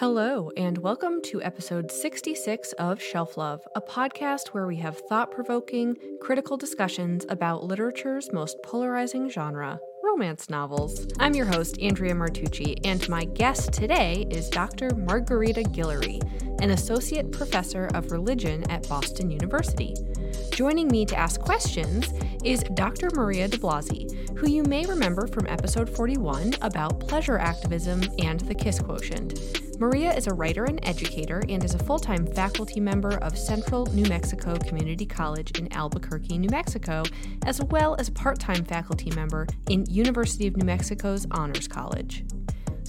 Hello, and welcome to episode 66 of Shelf Love, a podcast where we have thought provoking, critical discussions about literature's most polarizing genre romance novels. I'm your host, Andrea Martucci, and my guest today is Dr. Margarita Guillory, an associate professor of religion at Boston University. Joining me to ask questions is Dr. Maria DeBlassie, who you may remember from episode 41 about pleasure activism and the Kiss quotient. Maria is a writer and educator and is a full time faculty member of Central New Mexico Community College in Albuquerque, New Mexico, as well as part time faculty member in University of New Mexico's Honors College.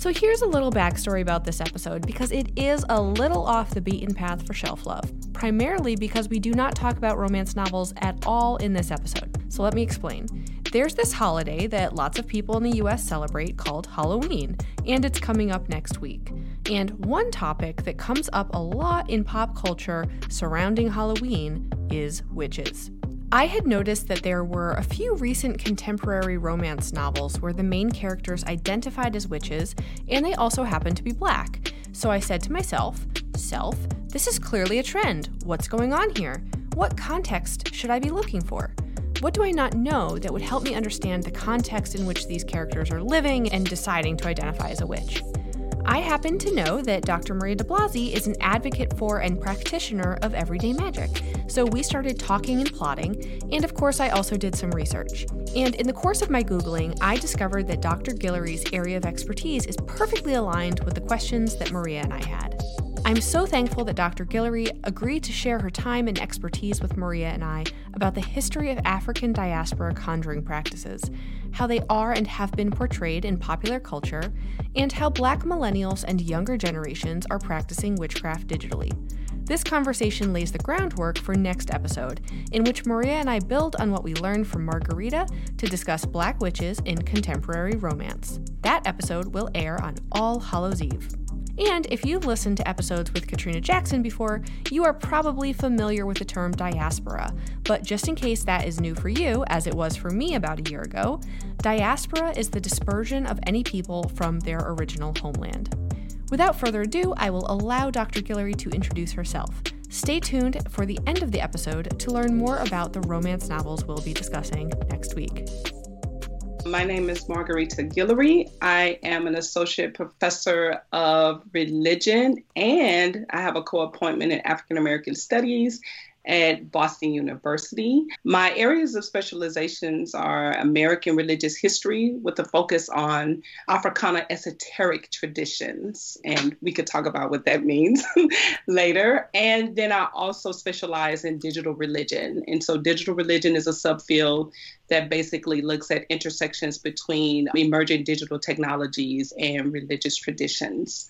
So here's a little backstory about this episode because it is a little off the beaten path for Shelf Love, primarily because we do not talk about romance novels at all in this episode. So let me explain. There's this holiday that lots of people in the US celebrate called Halloween, and it's coming up next week. And one topic that comes up a lot in pop culture surrounding Halloween is witches. I had noticed that there were a few recent contemporary romance novels where the main characters identified as witches and they also happened to be black. So I said to myself, Self, this is clearly a trend. What's going on here? What context should I be looking for? What do I not know that would help me understand the context in which these characters are living and deciding to identify as a witch? I happen to know that Dr. Maria DeBlassie is an advocate for and practitioner of everyday magic, so we started talking and plotting, and of course, I also did some research. And in the course of my Googling, I discovered that Dr. Guillory's area of expertise is perfectly aligned with the questions that Maria and I had. I'm so thankful that Dr. Guillory agreed to share her time and expertise with Maria and I about the history of African diaspora conjuring practices, how they are and have been portrayed in popular culture, and how black millennials and younger generations are practicing witchcraft digitally. This conversation lays the groundwork for next episode, in which Maria and I build on what we learned from Margarita to discuss black witches in contemporary romance. That episode will air on All Hallows Eve. And if you've listened to episodes with Katrina Jackson before, you are probably familiar with the term diaspora. But just in case that is new for you, as it was for me about a year ago, diaspora is the dispersion of any people from their original homeland. Without further ado, I will allow Dr. Guillory to introduce herself. Stay tuned for the end of the episode to learn more about the romance novels we'll be discussing next week. My name is Margarita Guillory. I am an associate professor of religion and I have a co appointment in African American Studies at Boston University. My areas of specializations are American religious history with a focus on Africana esoteric traditions, and we could talk about what that means later. And then I also specialize in digital religion. And so digital religion is a subfield that basically looks at intersections between emerging digital technologies and religious traditions.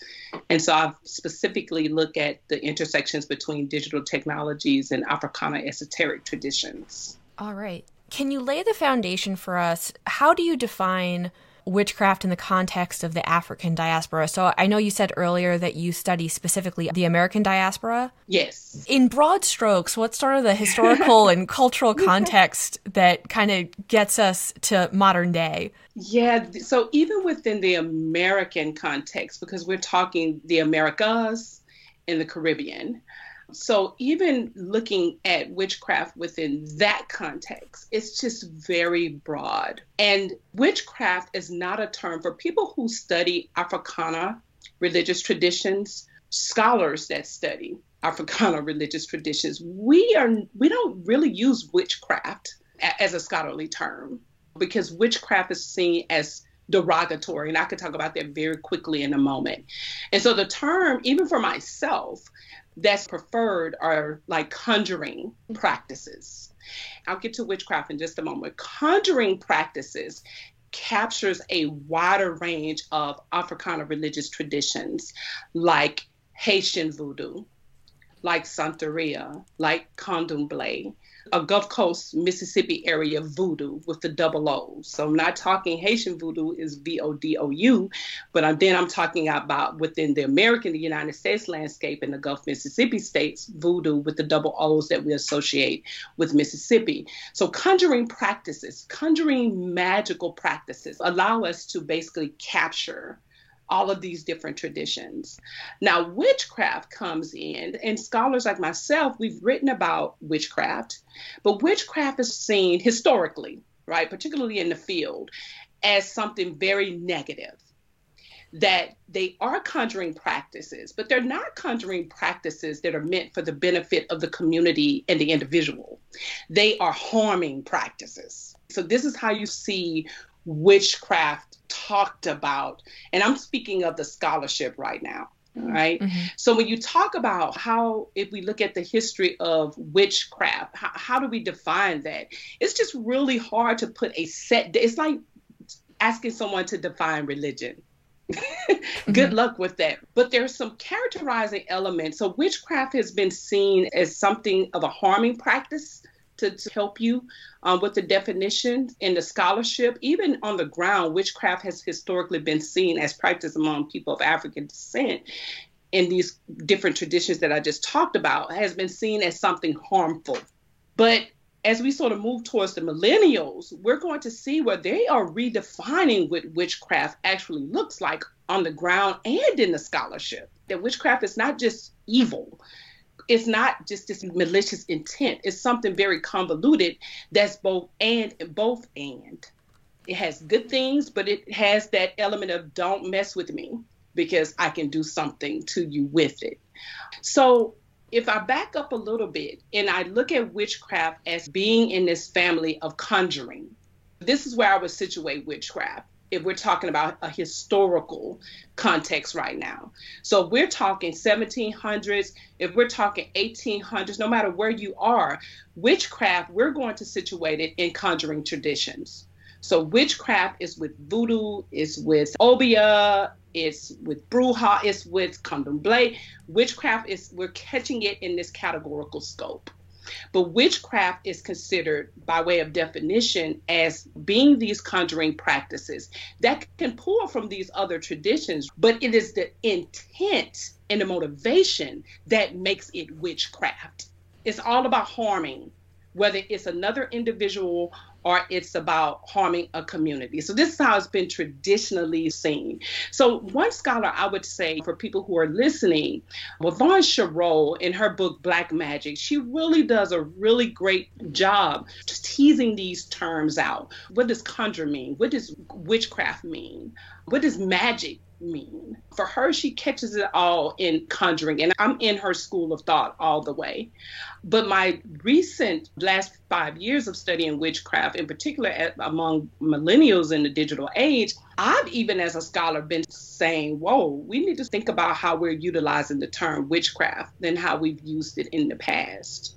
And so I've specifically looked at the intersections between digital technologies and Africana esoteric traditions. All right. Can you lay the foundation for us? How do you define witchcraft in the context of the African diaspora. So I know you said earlier that you study specifically the American diaspora. Yes. In broad strokes, what's sort of the historical and cultural context that kind of gets us to modern day? Yeah, so even within the American context, because we're talking the Americas and the Caribbean, so even looking at witchcraft within that context, it's just very broad. And witchcraft is not a term for people who study Africana religious traditions, scholars that study Africana religious traditions. We are we don't really use witchcraft as a scholarly term because witchcraft is seen as derogatory and i could talk about that very quickly in a moment and so the term even for myself that's preferred are like conjuring practices. I'll get to witchcraft in just a moment. Conjuring practices captures a wider range of Africana religious traditions like Haitian voodoo, like Santeria, like Candomblé, a Gulf Coast, Mississippi area voodoo with the double O. So I'm not talking Haitian voodoo is V O D O U, but I'm, then I'm talking about within the American, the United States landscape in the Gulf Mississippi states voodoo with the double O's that we associate with Mississippi. So conjuring practices, conjuring magical practices allow us to basically capture all of these different traditions. Now, witchcraft comes in, and scholars like myself, we've written about witchcraft, but witchcraft is seen historically, right, particularly in the field, as something very negative. That they are conjuring practices, but they're not conjuring practices that are meant for the benefit of the community and the individual. They are harming practices. So, this is how you see witchcraft talked about. And I'm speaking of the scholarship right now. Right. Mm-hmm. So when you talk about how, if we look at the history of witchcraft, how, how do we define that? It's just really hard to put a set. It's like asking someone to define religion. Good mm-hmm. luck with that. But there's some characterizing elements. So witchcraft has been seen as something of a harming practice to, to help you um, with the definition in the scholarship. Even on the ground, witchcraft has historically been seen as practiced among people of African descent in these different traditions that I just talked about, has been seen as something harmful. But as we sort of move towards the millennials, we're going to see where they are redefining what witchcraft actually looks like on the ground and in the scholarship. That witchcraft is not just evil, it's not just this malicious intent. It's something very convoluted that's both and both and. It has good things, but it has that element of don't mess with me because I can do something to you with it. So if I back up a little bit and I look at witchcraft as being in this family of conjuring, this is where I would situate witchcraft if we're talking about a historical context right now. So we're talking 1700s, if we're talking 1800s, no matter where you are, witchcraft, we're going to situate it in conjuring traditions. So witchcraft is with voodoo, is with obeah, it's with bruja, it's with candomblé. Witchcraft is we're catching it in this categorical scope. But witchcraft is considered, by way of definition, as being these conjuring practices that can pull from these other traditions, but it is the intent and the motivation that makes it witchcraft. It's all about harming, whether it's another individual or it's about harming a community. So this is how it's been traditionally seen. So one scholar I would say for people who are listening, Yvonne Chireau in her book Black Magic, she really does a really great job teasing these terms out. What does conjure mean? What does witchcraft mean? What does magic mean? For her, she catches it all in conjuring, and I'm in her school of thought all the way. But my recent last five years of studying witchcraft, in particular at, among millennials in the digital age, I've even as a scholar been saying, whoa, we need to think about how we're utilizing the term witchcraft than how we've used it in the past.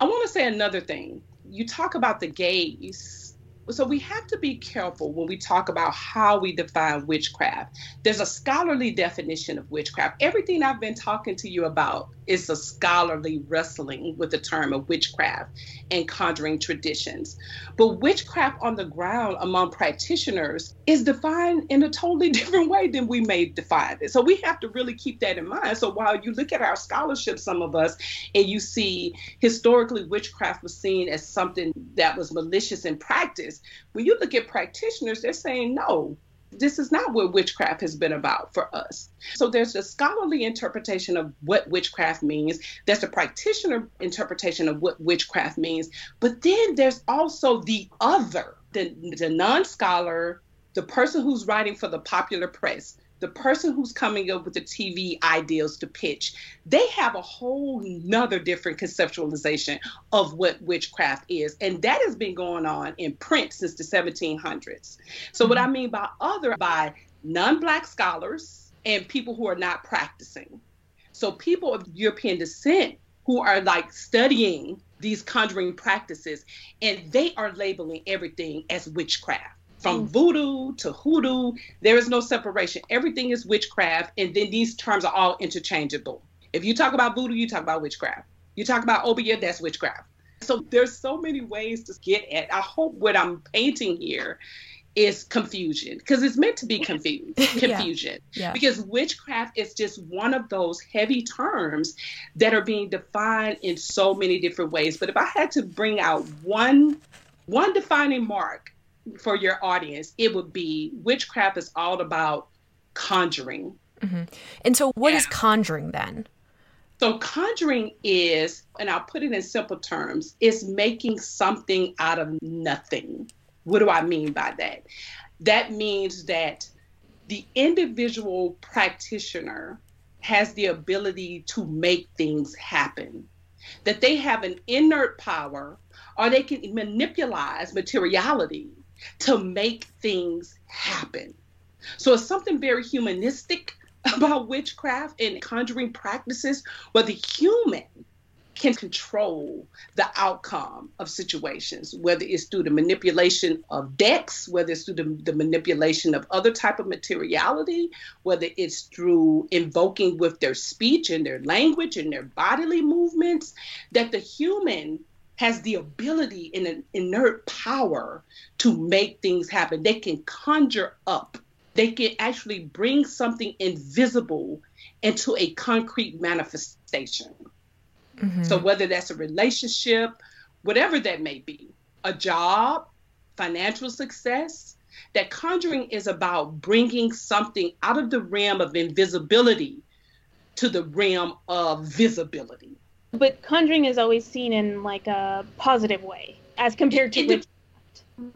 I want to say another thing. You talk about the gaze so we have to be careful when we talk about how we define witchcraft. There's a scholarly definition of witchcraft. Everything I've been talking to you about is a scholarly wrestling with the term of witchcraft and conjuring traditions. But witchcraft on the ground among practitioners is defined in a totally different way than we may define it. So we have to really keep that in mind. So while you look at our scholarship, some of us, and you see historically witchcraft was seen as something that was malicious in practice, when you look at practitioners, they're saying no, this is not what witchcraft has been about for us. So there's a scholarly interpretation of what witchcraft means. There's a practitioner interpretation of what witchcraft means. But then there's also the other, the, the non scholar, the person who's writing for the popular press, the person who's coming up with the TV ideals to pitch, they have a whole nother different conceptualization of what witchcraft is. And that has been going on in print since the 1700s. So, mm-hmm. what I mean by other, by non black scholars and people who are not practicing. So, people of European descent who are like studying these conjuring practices and they are labeling everything as witchcraft from mm. voodoo to hoodoo, there is no separation. Everything is witchcraft, and then these terms are all interchangeable. If you talk about voodoo, you talk about witchcraft. You talk about obeah, that's witchcraft. So there's so many ways to get at. I hope what I'm painting here is confusion because it's meant to be confused confusion yeah. Yeah. because witchcraft is just one of those heavy terms that are being defined in so many different ways but if i had to bring out one one defining mark for your audience, it would be witchcraft is all about conjuring. Mm-hmm. And so, what yeah. is conjuring then? So, conjuring is, and I'll put it in simple terms, is making something out of nothing. What do I mean by that? That means that the individual practitioner has the ability to make things happen, that they have an inert power or they can manipulate materiality to make things happen. So it's something very humanistic about witchcraft and conjuring practices where the human can control the outcome of situations, whether it's through the manipulation of decks, whether it's through the, the, manipulation of other type of materiality, whether it's through invoking with their speech and their language and their bodily movements, that the human has the ability and an inert power to make things happen. They can conjure up. They can actually bring something invisible into a concrete manifestation. Mm-hmm. So, whether that's a relationship, whatever that may be, a job, financial success, that conjuring is about bringing something out of the realm of invisibility to the realm of visibility. But conjuring is always seen in like a positive way as compared to it,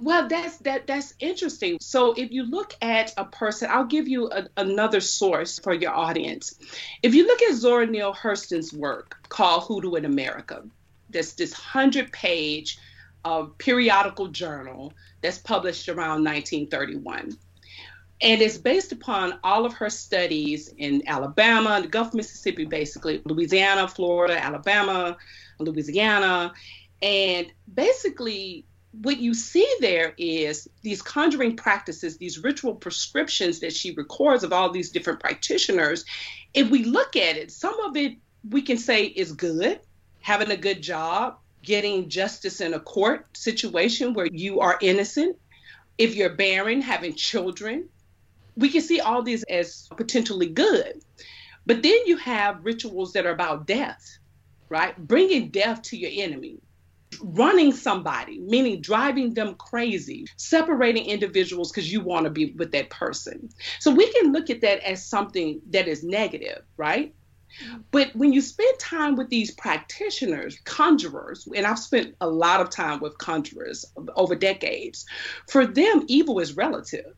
well, that's that that's interesting. So if you look at a person, I'll give you a, another source for your audience. If you look at Zora Neale Hurston's work called Hoodoo in America, there's this hundred page uh, periodical journal that's published around 1931. And it's based upon all of her studies in Alabama, the Gulf of Mississippi, basically, Louisiana, Florida, Alabama, Louisiana. And basically, what you see there is these conjuring practices, these ritual prescriptions that she records of all these different practitioners. If we look at it, some of it we can say is good, having a good job, getting justice in a court situation where you are innocent. If you're barren, having children, we can see all these as potentially good. But then you have rituals that are about death, right? Bringing death to your enemy running somebody, meaning driving them crazy, separating individuals because you want to be with that person. So we can look at that as something that is negative, right? But when you spend time with these practitioners, conjurers, and I've spent a lot of time with conjurers over decades, for them, evil is relative.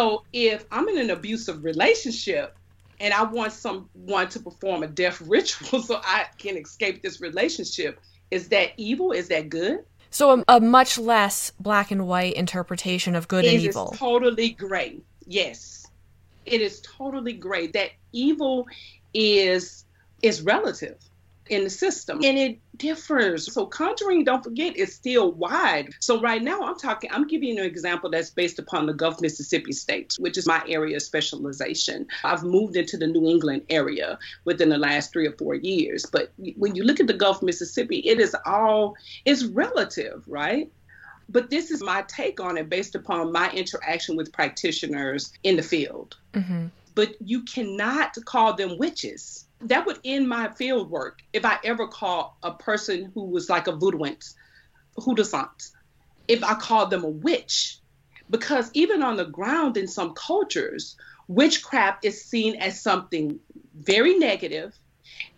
So if I'm in an abusive relationship, and I want someone to perform a death ritual so I can escape this relationship, is that evil? Is that good? So a, a much less black and white interpretation of good it and evil. It is totally gray. Yes, it is totally gray. That evil is is relative in the system and it differs. So conjuring, don't forget, is still wide. So right now I'm talking, I'm giving you an example that's based upon the Gulf Mississippi states, which is my area of specialization. I've moved into the New England area within the last three or four years. But when you look at the Gulf Mississippi, it is all, it's relative, right? But this is my take on it based upon my interaction with practitioners in the field. Mm-hmm. But you cannot call them witches that would end my field work if I ever call a person who was like a voodooant, hoodoo-sant, if I called them a witch. Because even on the ground in some cultures, witchcraft is seen as something very negative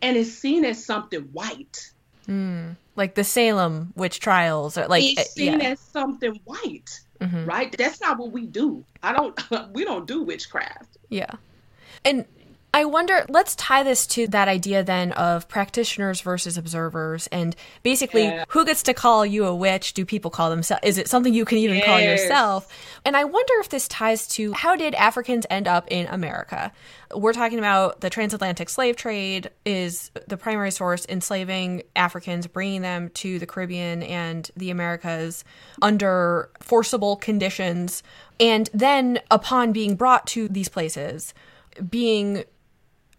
and is seen as something white. Mm, like the Salem witch trials, or like it's seen yeah. as something white, mm-hmm. right? That's not what we do. I don't. we don't do witchcraft. Yeah, and I wonder, let's tie this to that idea then of practitioners versus observers and basically yeah. who gets to call you a witch? Do people call themselves? Is it something you can even yes. call yourself? And I wonder if this ties to how did Africans end up in America? We're talking about the transatlantic slave trade is the primary source enslaving Africans, bringing them to the Caribbean and the Americas under forcible conditions. And then upon being brought to these places, being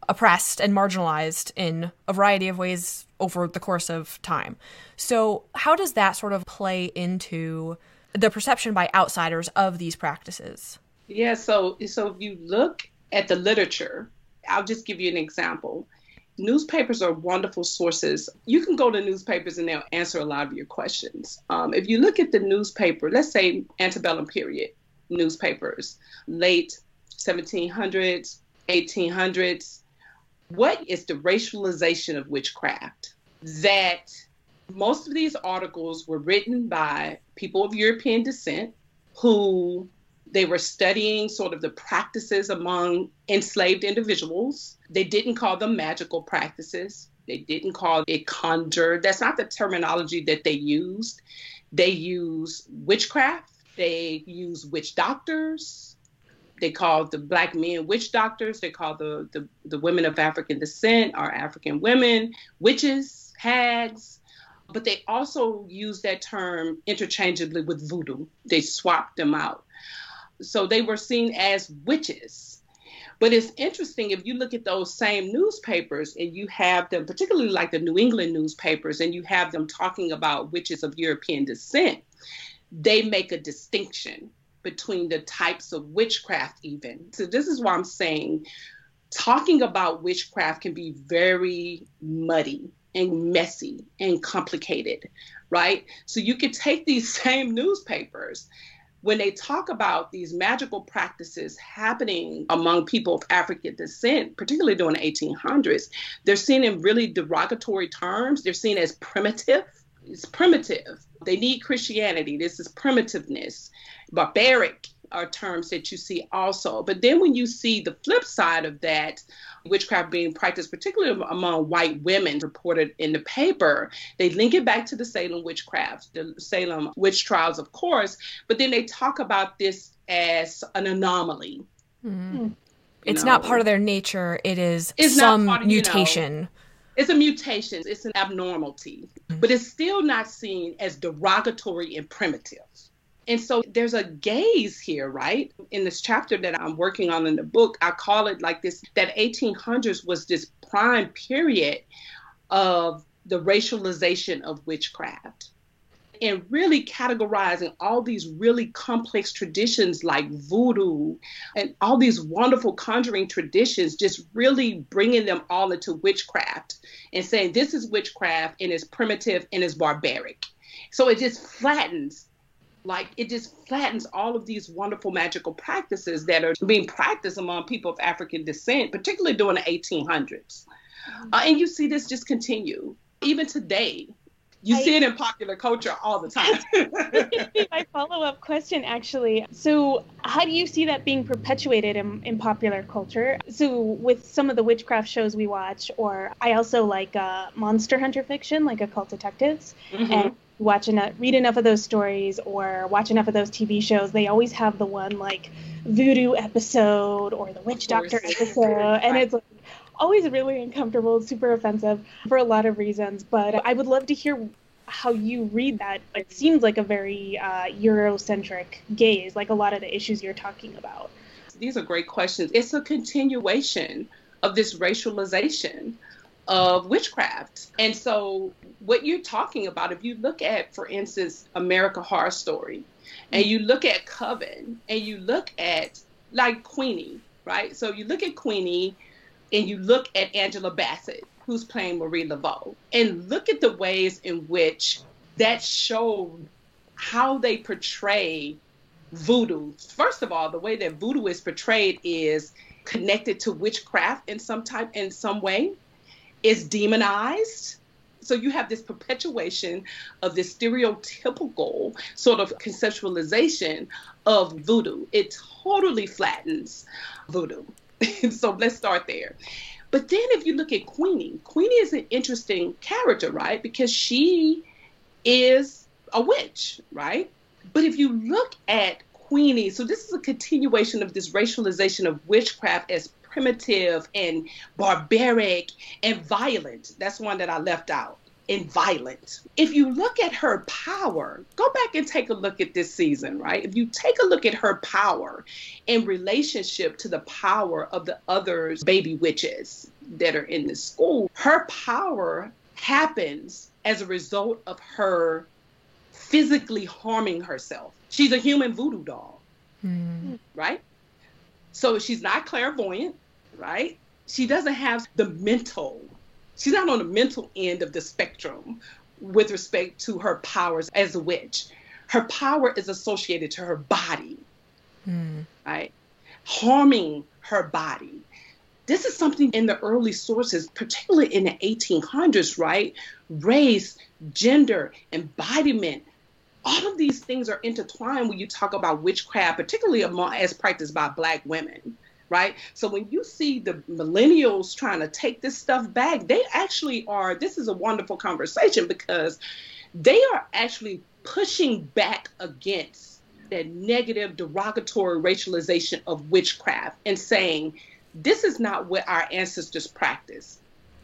oppressed and marginalized in a variety of ways over the course of time. So, how does that sort of play into the perception by outsiders of these practices? Yeah, so so if you look at the literature, I'll just give you an example. Newspapers are wonderful sources. You can go to newspapers and they'll answer a lot of your questions. Um, if you look at the newspaper, let's say antebellum period newspapers, late 1700s, 1800s. What is the racialization of witchcraft? That most of these articles were written by people of European descent who they were studying sort of the practices among enslaved individuals. They didn't call them magical practices. They didn't call it conjure. That's not the terminology that they used. They use witchcraft. They use witch doctors. They called the black men witch doctors. They called the, the, the women of African descent or African women witches, hags. But they also use that term interchangeably with voodoo. They swapped them out. So they were seen as witches. But it's interesting if you look at those same newspapers and you have them, particularly like the New England newspapers, and you have them talking about witches of European descent, they make a distinction between the types of witchcraft, even. So, this is why I'm saying talking about witchcraft can be very muddy and messy and complicated, right? So, you could take these same newspapers when they talk about these magical practices happening among people of African descent, particularly during the 1800s, they're seen in really derogatory terms. They're seen as primitive. It's primitive. They need Christianity. This is primitiveness, barbaric, are terms that you see also. But then when you see the flip side of that, witchcraft being practiced, particularly among white women, reported in the paper, they link it back to the Salem witchcraft, the Salem witch trials, of course, but then they talk about this as an anomaly. Mm-hmm. It's know? not part of their nature. It is it's some of, mutation. You know, it's a mutation. It's an abnormality, mm-hmm. but it's still not seen as derogatory and primitive. And so there's a gaze here, right? In this chapter that I'm working on in the book, I call it like this that 1800s was this prime period of the racialization of witchcraft and really categorizing all these really complex traditions like voodoo and all these wonderful conjuring traditions, just really bringing them all into witchcraft and saying this is witchcraft and it's primitive and it's barbaric. So it just flattens like it just flattens all of these wonderful magical practices that are being practiced among people of African descent, particularly during the 1800s. Uh, and you see this just continue even today. You I, see it in popular culture all the time. my follow up question, actually. So, how do you see that being perpetuated in, in popular culture? So, with some of the witchcraft shows we watch, or I also like uh, monster hunter fiction, like occult detectives. Mm-hmm. And watch enough, read enough of those stories or watch enough of those TV shows, they always have the one like voodoo episode or the witch doctor episode, and it's like, always really uncomfortable, super offensive for a lot of reasons. But I would love to hear how you read that. It seems like a very uh, Eurocentric gaze, like a lot of the issues you're talking about. These are great questions. It's a continuation of this racialization of witchcraft. And so, what you're talking about, if you look at, for instance, America Horror Story, and you look at Coven, and you look at like Queenie, right? So, you look at Queenie and you look at Angela Bassett, who's playing Marie Laveau, and look at the ways in which that showed how they portray voodoo. First of all, the way that voodoo is portrayed is connected to witchcraft in some type in some way is demonized. So you have this perpetuation of this stereotypical sort of conceptualization of voodoo. It totally flattens voodoo. so let's start there. But then if you look at Queenie, Queenie is an interesting character, right? Because she is a witch, right? But if you look at Queenie, so this is a continuation of this racialization of witchcraft as primitive and barbaric and violent. That's one that I left out. And violent. If you look at her power, go back and take a look at this season, right? If you take a look at her power in relationship to the power of the others, baby witches that are in the school, her power happens as a result of her physically harming herself. She's a human voodoo doll, mm. right? So she's not clairvoyant right? She doesn't have the mental, she's not on the mental end of the spectrum with respect to her powers as a witch. Her power is associated to her body, mm. right? harming her body. This is something in the early sources, particularly in the 1800s, right? Race, gender, embodiment, all of these things are intertwined when you talk about witchcraft, particularly among, as practiced by Black women, right? So when you see the millennials trying to take this stuff back, they actually are. This is a wonderful conversation because they are actually pushing back against that negative, derogatory racialization of witchcraft and saying, this is not what our ancestors practiced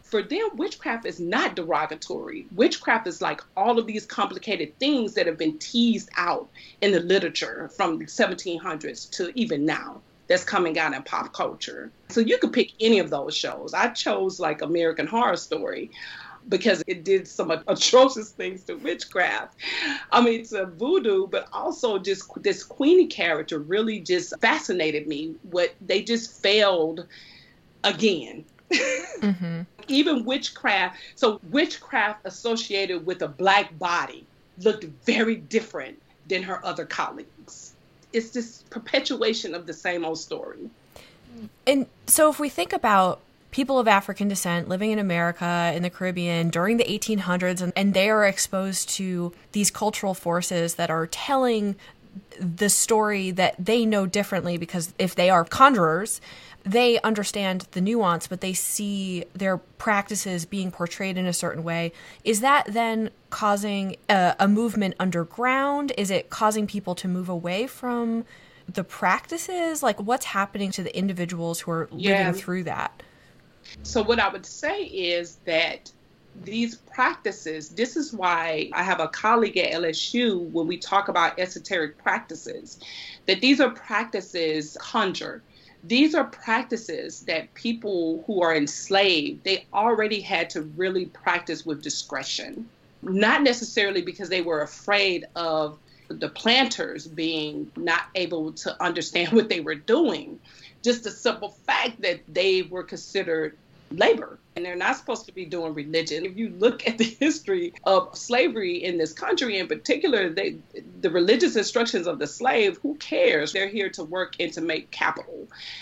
for them, witchcraft is not derogatory. Witchcraft is like all of these complicated things that have been teased out in the literature from the 1700s to even now that's coming out in pop culture. So you could pick any of those shows. I chose like American Horror Story because it did some atrocious things to witchcraft. I mean, it's a voodoo, but also just this Queenie character really just fascinated me. What they just failed again mm-hmm. Even witchcraft. So, witchcraft associated with a black body looked very different than her other colleagues. It's this perpetuation of the same old story. And so, if we think about people of African descent living in America, in the Caribbean during the 1800s, and, and they are exposed to these cultural forces that are telling the story that they know differently because if they are conjurers, they understand the nuance, but they see their practices being portrayed in a certain way. Is that then causing a, a movement underground? Is it causing people to move away from the practices? Like, what's happening to the individuals who are living through that? So, what I would say is that these practices, this is why I have a colleague at LSU when we talk about esoteric practices, that these are practices conjure these are practices that people who are enslaved they already had to really practice with discretion not necessarily because they were afraid of the planters being not able to understand what they were doing just the simple fact that they were considered labor and they're not supposed to be doing religion. If you look at the history of slavery in this country in particular, they, the religious instructions of the slave, who cares? They're here to work and to make capital.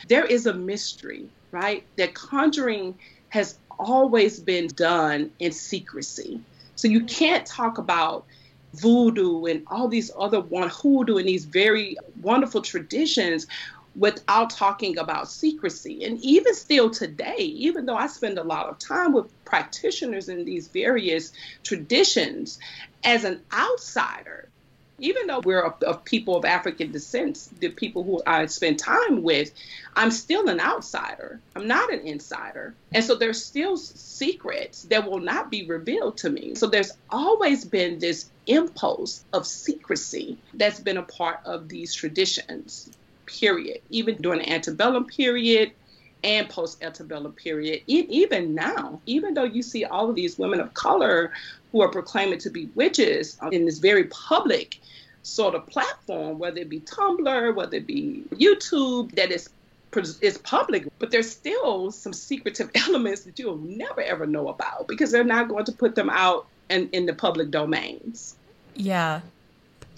There is a mystery, right? That conjuring has always been done in secrecy. So you mm-hmm. can't talk about voodoo and all these other one hoodoo and these very wonderful traditions without talking about secrecy. And even still today, even though I spend a lot of time with practitioners in these various traditions, as an outsider, even though we're of, people of African descent, the people who I spend time with, I'm still an outsider. I'm not an insider. And so there's still secrets that will not be revealed to me. So there's always been this impulse of secrecy that's been a part of these traditions period, even during the antebellum period and post antebellum period. even now, even though you see all of these women of color who are proclaiming to be witches um, in this very public sort of platform, whether it be Tumblr, whether it be YouTube, that is is public, but there's still some secretive elements that you'll never ever know about because they're not going to put them out in, in the public domains. Yeah,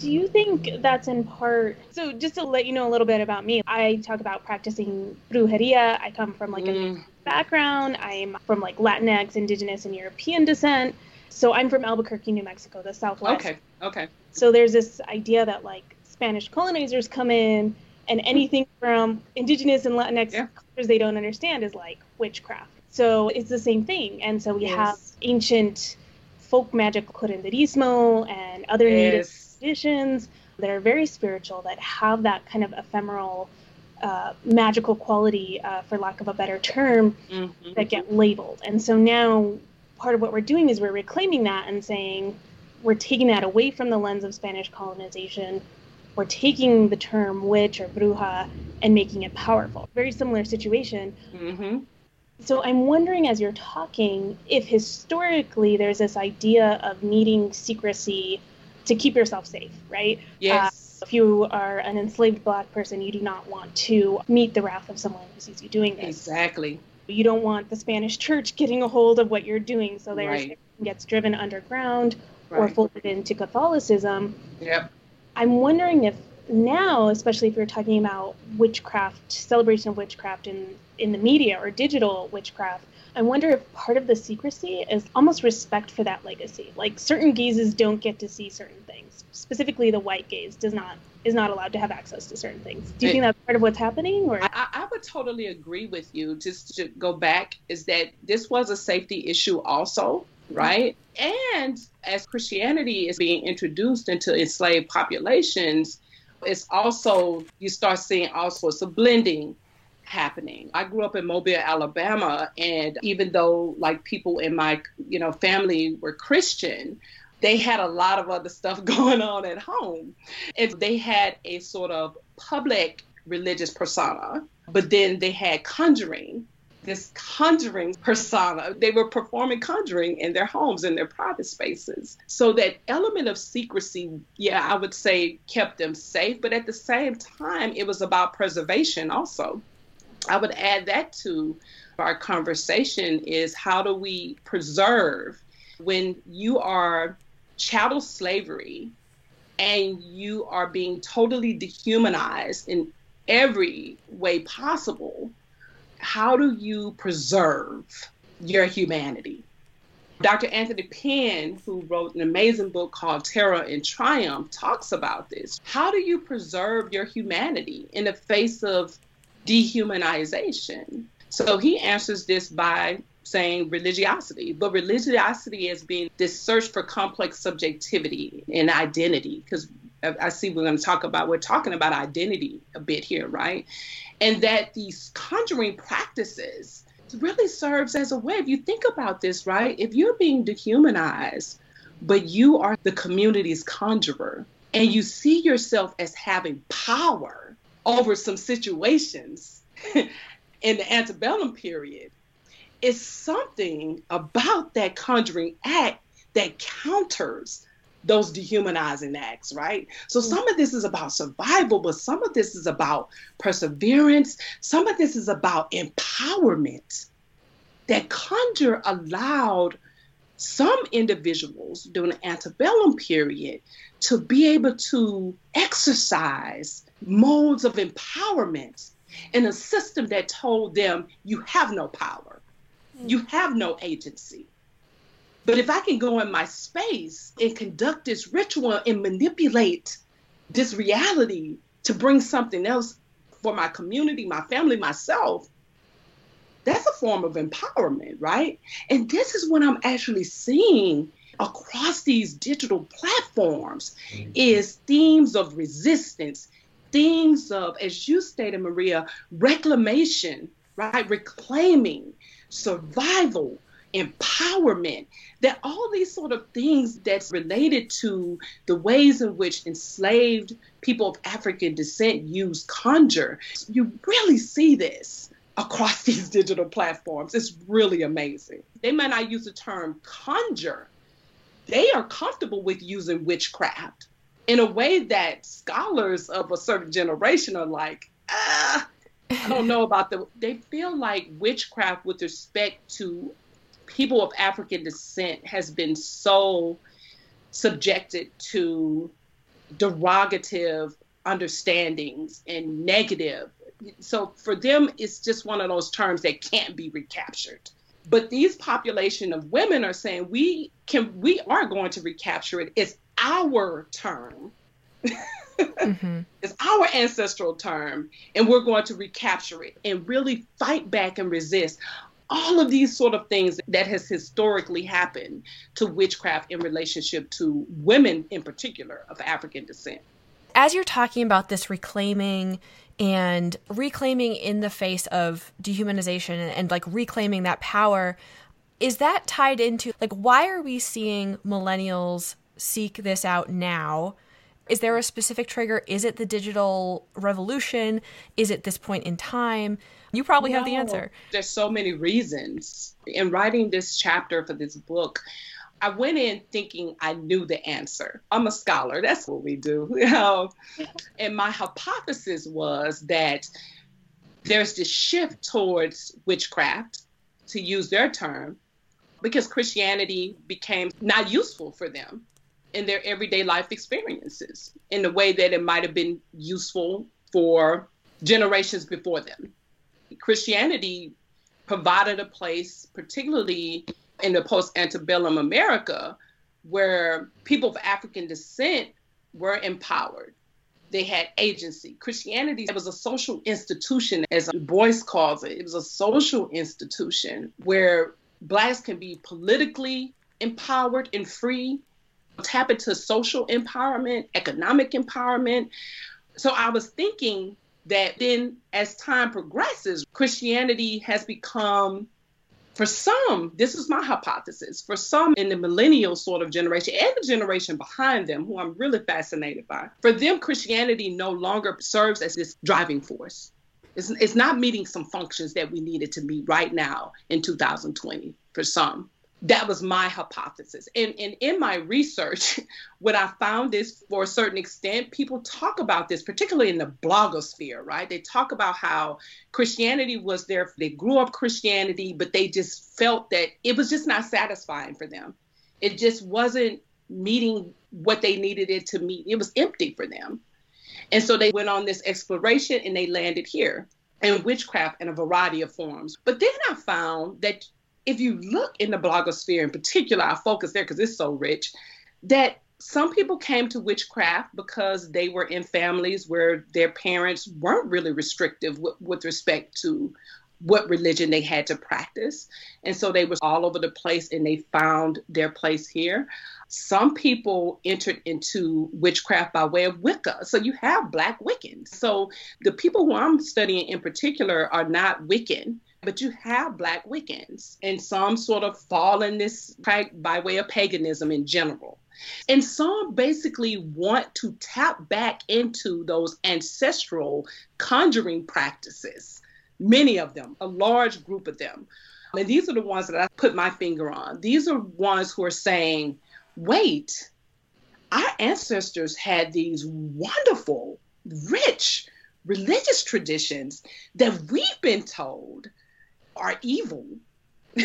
do you think that's in part? So, just to let you know a little bit about me, I talk about practicing brujeria. I come from like mm. a background. I'm from like Latinx, Indigenous, and European descent. So, I'm from Albuquerque, New Mexico, the Southwest. Okay. Okay. So, there's this idea that like Spanish colonizers come in, and anything from Indigenous and Latinx yeah. cultures they don't understand is like witchcraft. So, it's the same thing. And so, we yes. have ancient folk magic curanderismo and other yes. native traditions that are very spiritual that have that kind of ephemeral uh, magical quality, uh, for lack of a better term, mm-hmm. that get labeled. And so now part of what we're doing is we're reclaiming that and saying we're taking that away from the lens of Spanish colonization. We're taking the term witch or bruja and making it powerful. Very similar situation. Mm-hmm. So I'm wondering, as you're talking, if historically there's this idea of needing secrecy to keep yourself safe, right? Yes. Uh, if you are an enslaved black person, you do not want to meet the wrath of someone who sees you doing this. Exactly. You don't want the Spanish church getting a hold of what you're doing, so there's right. gets driven underground right. or folded into Catholicism. Yep. I'm wondering if now, especially if you're talking about witchcraft, celebration of witchcraft in, in the media or digital witchcraft, I wonder if part of the secrecy is almost respect for that legacy. Like certain gazes don't get to see certain things. Specifically, the white gaze does not is not allowed to have access to certain things. Do you think that's part of what's happening? Or I, I would totally agree with you. Just to go back, is that this was a safety issue also, right? And as Christianity is being introduced into enslaved populations, it's also you start seeing all sorts of blending happening. I grew up in Mobile, Alabama, and even though like people in my, you know, family were Christian, they had a lot of other stuff going on at home. And they had a sort of public religious persona, but then they had conjuring this conjuring persona. They were performing conjuring in their homes, in their private spaces. So that element of secrecy, yeah, I would say kept them safe. But at the same time, it was about preservation also. I would add that to our conversation is how do we preserve when you are chattel slavery and you are being totally dehumanized in every way possible, how do you preserve your humanity? Dr. Anthony Pinn, who wrote an amazing book called Terror and Triumph, talks about this. How do you preserve your humanity in the face of dehumanization. So he answers this by saying religiosity, but religiosity as being this search for complex subjectivity and identity, because I see we're going to talk about, we're talking about identity a bit here, right? And that these conjuring practices really serves as a way, if you think about this, right? If you're being dehumanized, but you are the community's conjurer, and you see yourself as having power, over some situations in the antebellum period, it's something about that conjuring act that counters those dehumanizing acts, right? So mm-hmm. some of this is about survival, but some of this is about perseverance. Some of this is about empowerment. That conjure allowed some individuals during the antebellum period to be able to exercise modes of empowerment in a system that told them you have no power, you have no agency. But if I can go in my space and conduct this ritual and manipulate this reality to bring something else for my community, my family, myself, that's a form of empowerment, right? And this is what I'm actually seeing across these digital platforms mm-hmm. is themes of resistance, themes of, as you stated, Maria, reclamation, right? Reclaiming, survival, empowerment, that all these sort of things that's related to the ways in which enslaved people of African descent use conjure. You really see this across these digital platforms. It's really amazing. They might not use the term conjure, they are comfortable with using witchcraft in a way that scholars of a certain generation are like, ah, I don't know about the. They feel like witchcraft, with respect to people of African descent, has been so subjected to derogative understandings and negative. So for them, it's just one of those terms that can't be recaptured. But these population of women are saying we can, we are going to recapture it. It's our term. mm-hmm. It's our ancestral term, and we're going to recapture it and really fight back and resist all of these sort of things that has historically happened to witchcraft in relationship to women in particular of African descent. As you're talking about this reclaiming and reclaiming in the face of dehumanization and, and like reclaiming that power, is that tied into like why are we seeing millennials seek this out now? Is there a specific trigger? Is it the digital revolution? Is it this point in time? You probably no, have the answer. There's so many reasons. In writing this chapter for this book, I went in thinking I knew the answer. I'm a scholar. That's what we do. You know? and my hypothesis was that there's this shift towards witchcraft, to use their term, because Christianity became not useful for them in their everyday life experiences in the way that it might have been useful for generations before them. Christianity provided a place, particularly in the post antebellum America, where people of African descent were empowered. They had agency. Christianity was a social institution, as Boyce calls it. It was a social institution where Blacks can be politically empowered and free, tap into social empowerment, economic empowerment. So I was thinking that then as time progresses, Christianity has become for some, this is my hypothesis, for some in the millennial sort of generation and the generation behind them, who I'm really fascinated by, for them, Christianity no longer serves as this driving force. It's, it's not meeting some functions that we needed to meet right now in 2020 for some that was my hypothesis. And, and in my research, what I found is for a certain extent, people talk about this, particularly in the blogosphere, right? They talk about how Christianity was there, they grew up Christianity, but they just felt that it was just not satisfying for them. It just wasn't meeting what they needed it to meet. It was empty for them. And so they went on this exploration and they landed here in witchcraft in a variety of forms. But then I found that if you look in the blogosphere in particular, I focus there because it's so rich, that some people came to witchcraft because they were in families where their parents weren't really restrictive with, with respect to what religion they had to practice. And so they was all over the place and they found their place here. Some people entered into witchcraft by way of Wicca. So you have black Wiccans. So the people who I'm studying in particular are not Wiccan but you have Black Wiccans, and some sort of fall in this by way of paganism in general. And some basically want to tap back into those ancestral conjuring practices, many of them, a large group of them. And these are the ones that I put my finger on. These are ones who are saying, wait, our ancestors had these wonderful, rich religious traditions that we've been told are evil.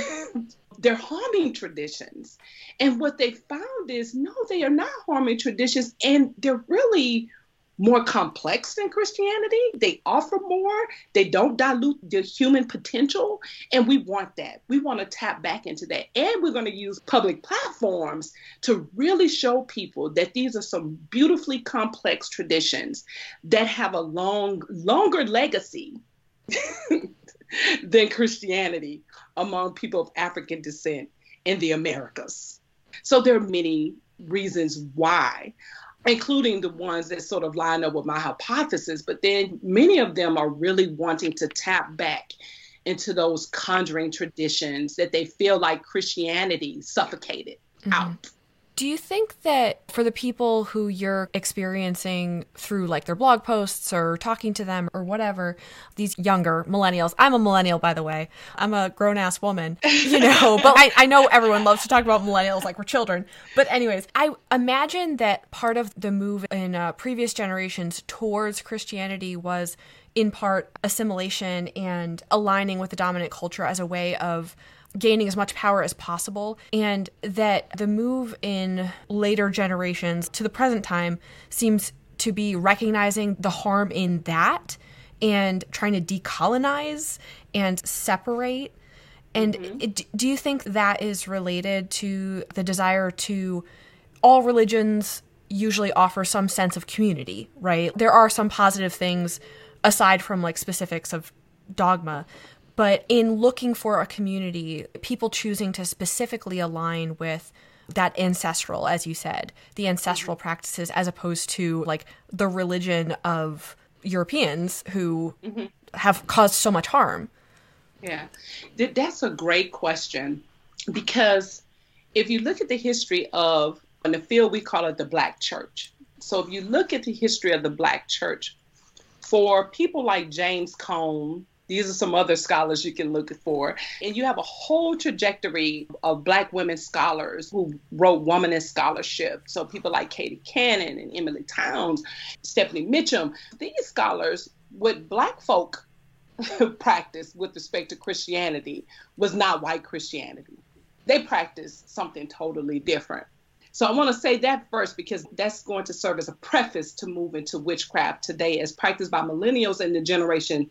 they're harming traditions. And what they found is no, they are not harming traditions, and they're really more complex than Christianity. They offer more, they don't dilute the human potential, and we want that. We want to tap back into that. And we're going to use public platforms to really show people that these are some beautifully complex traditions that have a long, longer legacy than Christianity among people of African descent in the Americas. So there are many reasons why, including the ones that sort of line up with my hypothesis, but then many of them are really wanting to tap back into those conjuring traditions that they feel like Christianity suffocated mm-hmm. out. Do you think that for the people who you're experiencing through like their blog posts or talking to them or whatever, these younger millennials, I'm a millennial, by the way, I'm a grown ass woman, you know, but I, I know everyone loves to talk about millennials like we're children. But, anyways, I imagine that part of the move in uh, previous generations towards Christianity was in part assimilation and aligning with the dominant culture as a way of gaining as much power as possible, and that the move in later generations to the present time seems to be recognizing the harm in that and trying to decolonize and separate. And mm-hmm. it, do you think that is related to the desire to all religions usually offer some sense of community, right? There are some positive things aside from like specifics of dogma, but in looking for a community, people choosing to specifically align with that ancestral, as you said, the ancestral practices, as opposed to like the religion of Europeans who mm-hmm. have caused so much harm? Yeah, that's a great question because if you look at the history of, in the field, we call it the Black Church. So if you look at the history of the Black Church, for people like James Cone, these are some other scholars you can look for. And you have a whole trajectory of Black women scholars who wrote womanist scholarship. So people like Katie Cannon and Emilie Townes, Stephanie Mitchem. These scholars, what Black folk practiced with respect to Christianity was not white Christianity. They practiced something totally different. So I want to say that first because that's going to serve as a preface to move into witchcraft today as practiced by millennials and the generation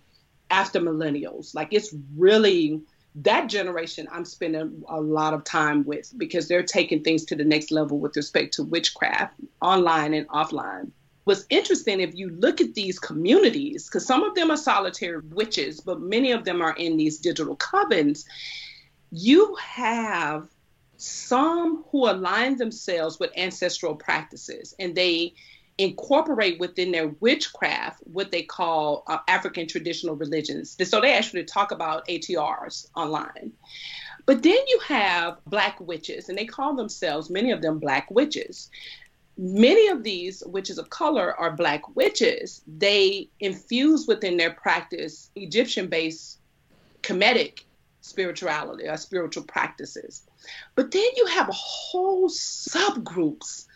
after millennials. Like it's really that generation I'm spending a lot of time with because they're taking things to the next level with respect to witchcraft, online and offline. What's interesting if you look at these communities, because some of them are solitary witches, but many of them are in these digital covens, you have some who align themselves with ancestral practices and they incorporate within their witchcraft what they call uh, African traditional religions. So they actually talk about ATRs online. But then you have black witches, and they call themselves, many of them, black witches. Many of these witches of color are black witches. They infuse within their practice Egyptian based Kemetic spirituality or spiritual practices. But then you have whole subgroups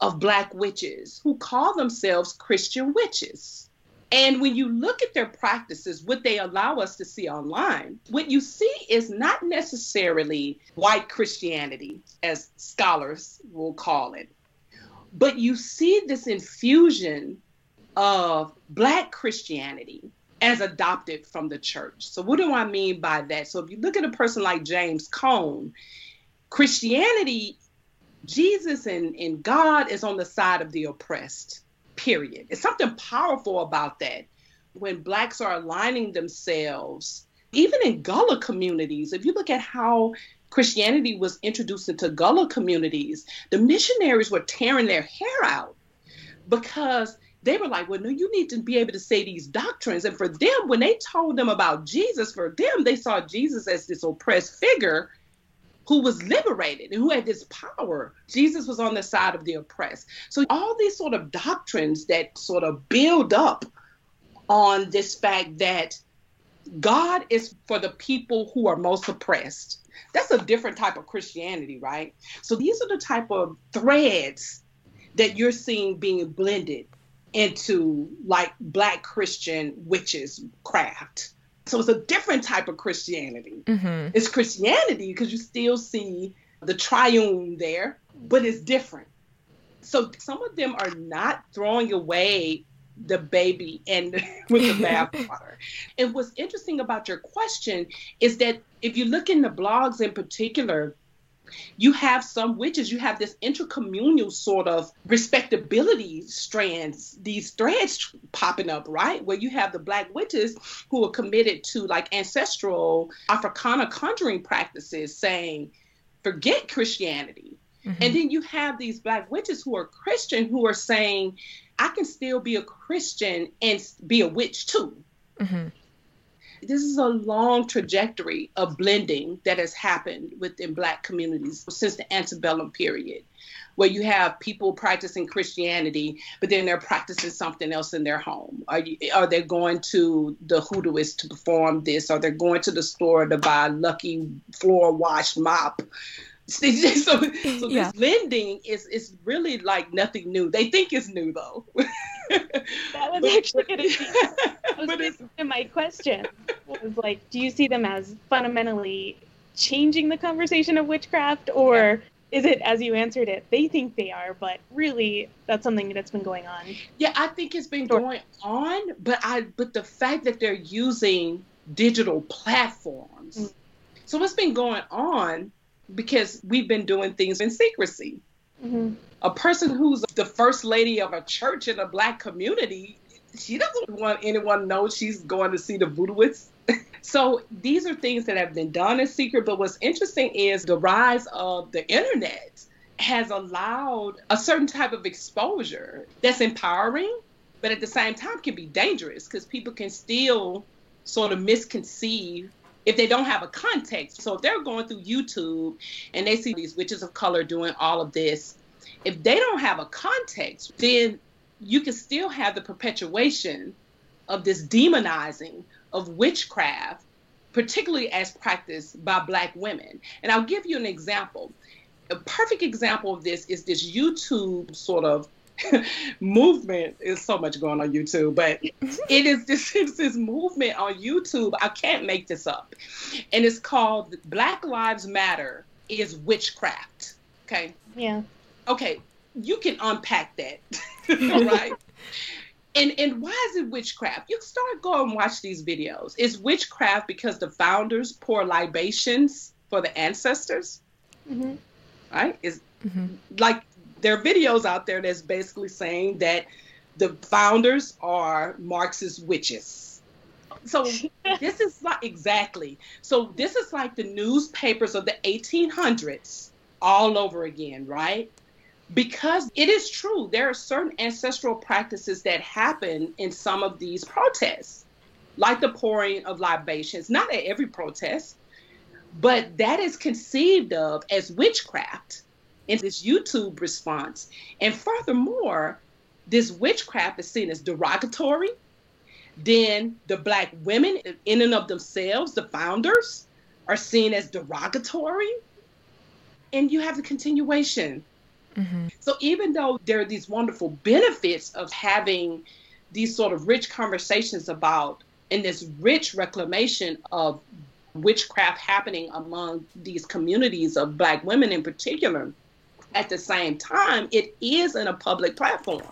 of black witches who call themselves Christian witches. And when you look at their practices, what they allow us to see online, what you see is not necessarily white Christianity, as scholars will call it, but you see this infusion of black Christianity as adopted from the church. So, what do I mean by that? So, if you look at a person like James Cone, Christianity Jesus and, and God is on the side of the oppressed, period. It's something powerful about that. When Blacks are aligning themselves, even in Gullah communities, if you look at how Christianity was introduced into Gullah communities, the missionaries were tearing their hair out because they were like, well, no, you need to be able to say these doctrines. And for them, when they told them about Jesus, for them, they saw Jesus as this oppressed figure who was liberated and who had this power. Jesus was on the side of the oppressed. So, all these sort of doctrines that sort of build up on this fact that God is for the people who are most oppressed. That's a different type of Christianity, right? So, these are the type of threads that you're seeing being blended into like Black Christian witches craft. So it's a different type of Christianity. Mm-hmm. It's Christianity because you still see the triune there, but it's different. So some of them are not throwing away the baby and with the bathwater. and what's interesting about your question is that if you look in the blogs in particular, you have some witches, you have this intercommunal sort of respectability strands, these threads popping up, right? Where you have the black witches who are committed to like ancestral Africana conjuring practices saying, forget Christianity. Mm-hmm. And then you have these black witches who are Christian who are saying, I can still be a Christian and be a witch too. Mm-hmm this is a long trajectory of blending that has happened within black communities since the antebellum period where you have people practicing Christianity, but then they're practicing something else in their home. Are, you, are they going to the hoodooist to perform this? Are they going to the store to buy a lucky floor wash mop? so, so yeah. this blending is is really like nothing new. They think it's new though. that was actually going to be my question. Was like, do you see them as fundamentally changing the conversation of witchcraft, or is it as you answered it? They think they are, but really, that's something that's been going on. Yeah, I think it's been sure. going on, but I but the fact that they're using digital platforms. Mm. So what's been going on because we've been doing things in secrecy. Mm-hmm. A person who's the first lady of a church in a black community, she doesn't want anyone to know she's going to see the voodooists. so these are things that have been done in secret. But what's interesting is the rise of the internet has allowed a certain type of exposure that's empowering, but at the same time can be dangerous because people can still sort of misconceive if they don't have a context. So if they're going through YouTube and they see these witches of color doing all of this, if they don't have a context, then you can still have the perpetuation of this demonizing of witchcraft, particularly as practiced by Black women. And I'll give you an example. A perfect example of this is this YouTube sort of movement is so much going on YouTube, but it is this, this movement on YouTube. I can't make this up. And it's called Black Lives Matter is Witchcraft. Okay. Yeah. Okay, you can unpack that, right? and and why is it witchcraft? You start go and watch these videos. Is witchcraft because the founders pour libations for the ancestors? Mm-hmm. Right? Is mm-hmm. like there are videos out there that's basically saying that the founders are Marxist witches. So this is like exactly. So this is like the newspapers of the 1800s all over again, right? Because it is true, there are certain ancestral practices that happen in some of these protests, like the pouring of libations, not at every protest, but that is conceived of as witchcraft in this YouTube response. And furthermore, this witchcraft is seen as derogatory. Then the black women, in and of themselves, the founders, are seen as derogatory. And you have the continuation. Mm-hmm. So even though there are these wonderful benefits of having these sort of rich conversations about and this rich reclamation of witchcraft happening among these communities of black women in particular, at the same time, it is in a public platform.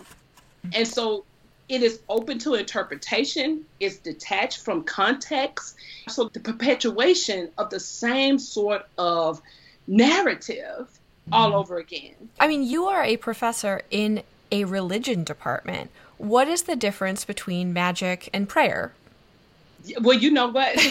And so it is open to interpretation, it's detached from context. So the perpetuation of the same sort of narrative all over again. I mean, you are a professor in a religion department. What is the difference between magic and prayer? Well, you know what?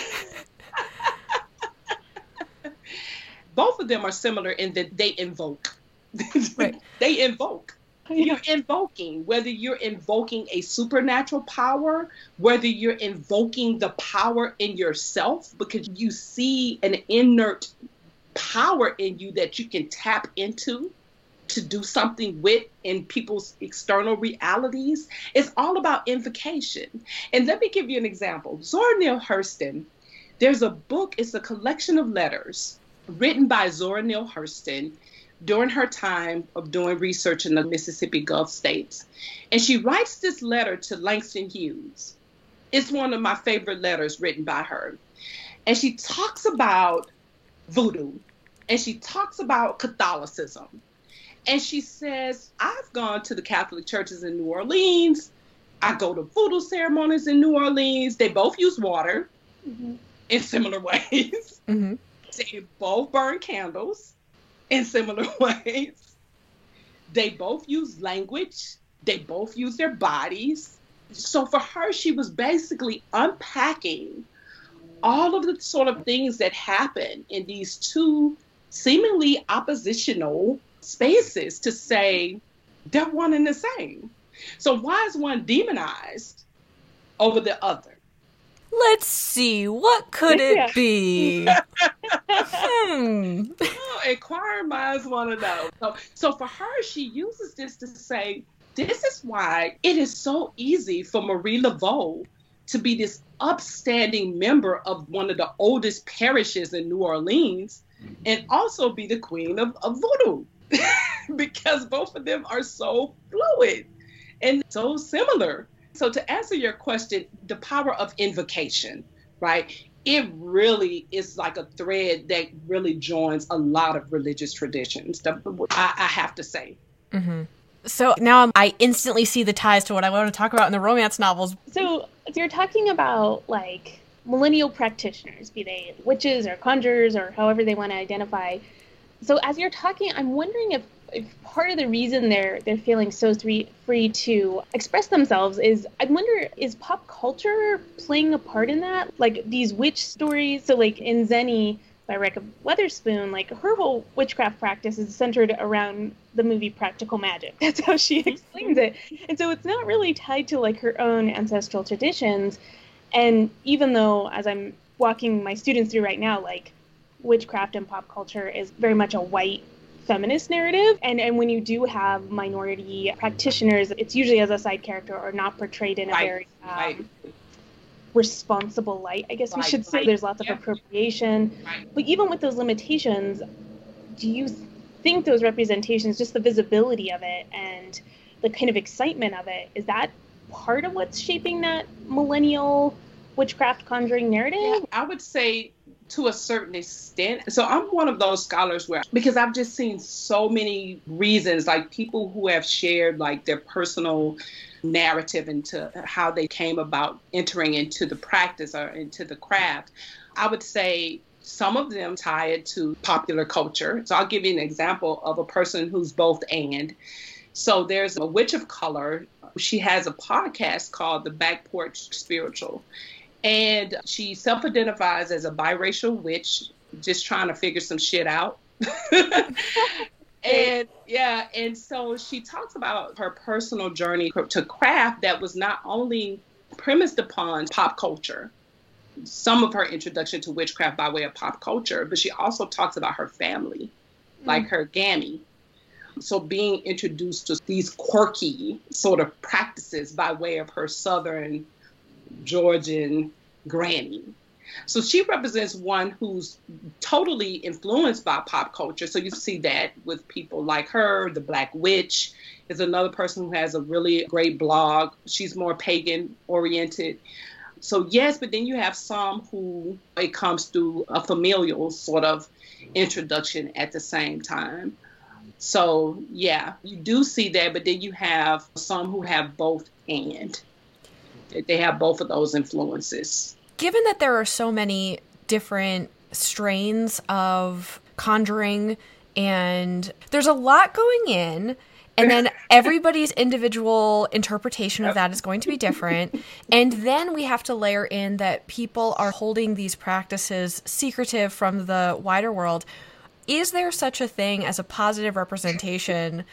Both of them are similar in that they invoke. Right. they invoke. You're invoking, whether you're invoking a supernatural power, whether you're invoking the power in yourself because you see an inert power in you that you can tap into to do something with in people's external realities. It's all about invocation. And let me give you an example. Zora Neale Hurston, there's a book, it's a collection of letters written by Zora Neale Hurston during her time of doing research in the Mississippi Gulf states. And she writes this letter to Langston Hughes. It's one of my favorite letters written by her. And she talks about voodoo and she talks about Catholicism. And she says, I've gone to the Catholic churches in New Orleans. I go to voodoo ceremonies in New Orleans. They both use water mm-hmm. in similar ways. Mm-hmm. They both burn candles in similar ways. They both use language, they both use their bodies. So for her, she was basically unpacking all of the sort of things that happen in these two seemingly oppositional spaces to say they're one and the same. So why is one demonized over the other? Let's see, what could it be? hmm. Oh, inquiring minds want to know. So, so for her, she uses this to say, this is why it is so easy for Marie Laveau to be this upstanding member of one of the oldest parishes in New Orleans and also be the queen of, of voodoo because both of them are so fluid and so similar. So, to answer your question, the power of invocation, right? It really is like a thread that really joins a lot of religious traditions, I, I have to say. Mm-hmm. So now I'm, I instantly see the ties to what I want to talk about in the romance novels. So, you're talking about like millennial practitioners, be they witches or conjurers or however they want to identify. So as you're talking, I'm wondering if if part of the reason they're they're feeling so free free to express themselves is I wonder is pop culture playing a part in that? Like these witch stories. So like in Xeni by Rebekah Weatherspoon, like her whole witchcraft practice is centered around the movie Practical Magic. That's how she explains it. And so it's not really tied to like her own ancestral traditions. And even though as I'm walking my students through right now, like witchcraft and pop culture is very much a white feminist narrative. And and when you do have minority practitioners, it's usually as a side character or not portrayed in a right. very um, right. Responsible light. I guess right. we should say there's lots of appropriation. But even with those limitations, do you think those representations, just the visibility of it and the kind of excitement of it, is that part of what's shaping that millennial witchcraft conjuring narrative? Yeah, I would say to a certain extent. So I'm one of those scholars where, because I've just seen so many reasons, like people who have shared like their personal narrative into how they came about entering into the practice or into the craft. I would say some of them tie it to popular culture. So I'll give you an example of a person who's both and. So there's a witch of color. She has a podcast called The Back Porch Spiritual. And she self identifies as a biracial witch, just trying to figure some shit out. and yeah, and so she talks about her personal journey to craft that was not only premised upon pop culture, some of her introduction to witchcraft by way of pop culture, but she also talks about her family, mm. like her gammy. So being introduced to these quirky sort of practices by way of her southern Georgian granny. So she represents one who's totally influenced by pop culture. So you see that with people like her, the Black Witch is another person who has a really great blog. She's more pagan oriented. So yes, but then you have some who it comes through a familial sort of introduction at the same time. So yeah, you do see that, but then you have some who have both and they have both of those influences. Given that there are so many different strains of conjuring and there's a lot going in and then everybody's individual interpretation of that is going to be different. And then we have to layer in that people are holding these practices secretive from the wider world. Is there such a thing as a positive representation